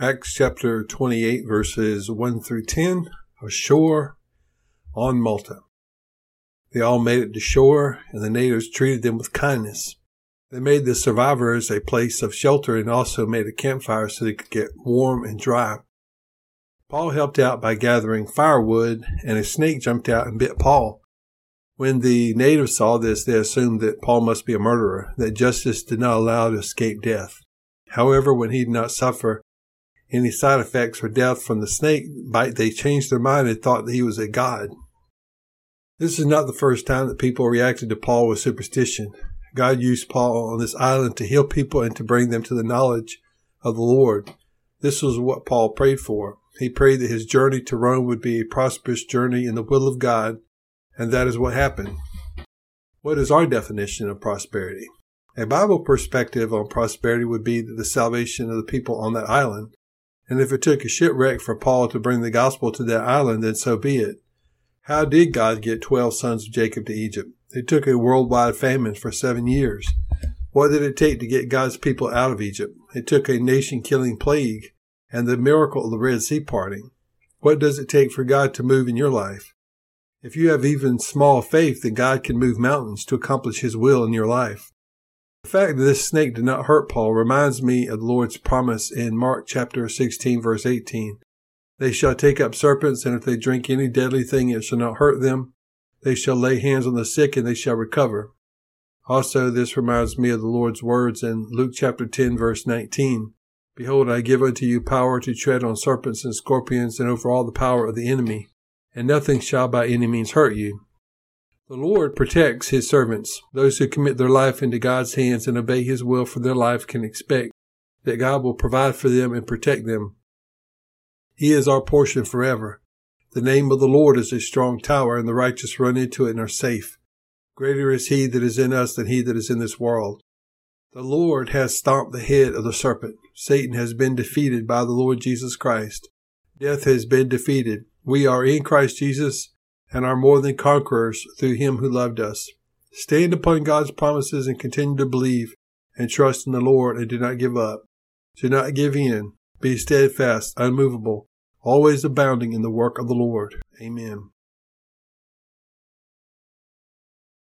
Acts chapter 28, verses 1 through 10, ashore on Malta. They all made it to shore, and the natives treated them with kindness. They made the survivors a place of shelter and also made a campfire so they could get warm and dry. Paul helped out by gathering firewood, and a snake jumped out and bit Paul. When the natives saw this, they assumed that Paul must be a murderer, that justice did not allow to escape death. However, when he did not suffer any side effects or death from the snake bite, they changed their mind and thought that he was a god. This is not the first time that people reacted to Paul with superstition. God used Paul on this island to heal people and to bring them to the knowledge of the Lord. This was what Paul prayed for. He prayed that his journey to Rome would be a prosperous journey in the will of God, and that is what happened. What is our definition of prosperity? A Bible perspective on prosperity would be the salvation of the people on that island and if it took a shipwreck for Paul to bring the gospel to that island, then so be it. How did God get 12 sons of Jacob to Egypt? It took a worldwide famine for seven years. What did it take to get God's people out of Egypt? It took a nation killing plague and the miracle of the Red Sea parting. What does it take for God to move in your life? If you have even small faith, then God can move mountains to accomplish his will in your life. The fact that this snake did not hurt Paul reminds me of the Lord's promise in Mark chapter 16 verse 18. They shall take up serpents, and if they drink any deadly thing, it shall not hurt them. They shall lay hands on the sick, and they shall recover. Also, this reminds me of the Lord's words in Luke chapter 10 verse 19. Behold, I give unto you power to tread on serpents and scorpions and over all the power of the enemy, and nothing shall by any means hurt you. The Lord protects his servants. Those who commit their life into God's hands and obey his will for their life can expect that God will provide for them and protect them. He is our portion forever. The name of the Lord is a strong tower, and the righteous run into it and are safe. Greater is he that is in us than he that is in this world. The Lord has stomped the head of the serpent. Satan has been defeated by the Lord Jesus Christ. Death has been defeated. We are in Christ Jesus and are more than conquerors through him who loved us. Stand upon God's promises and continue to believe and trust in the Lord and do not give up. Do not give in. Be steadfast, unmovable, always abounding in the work of the Lord. Amen.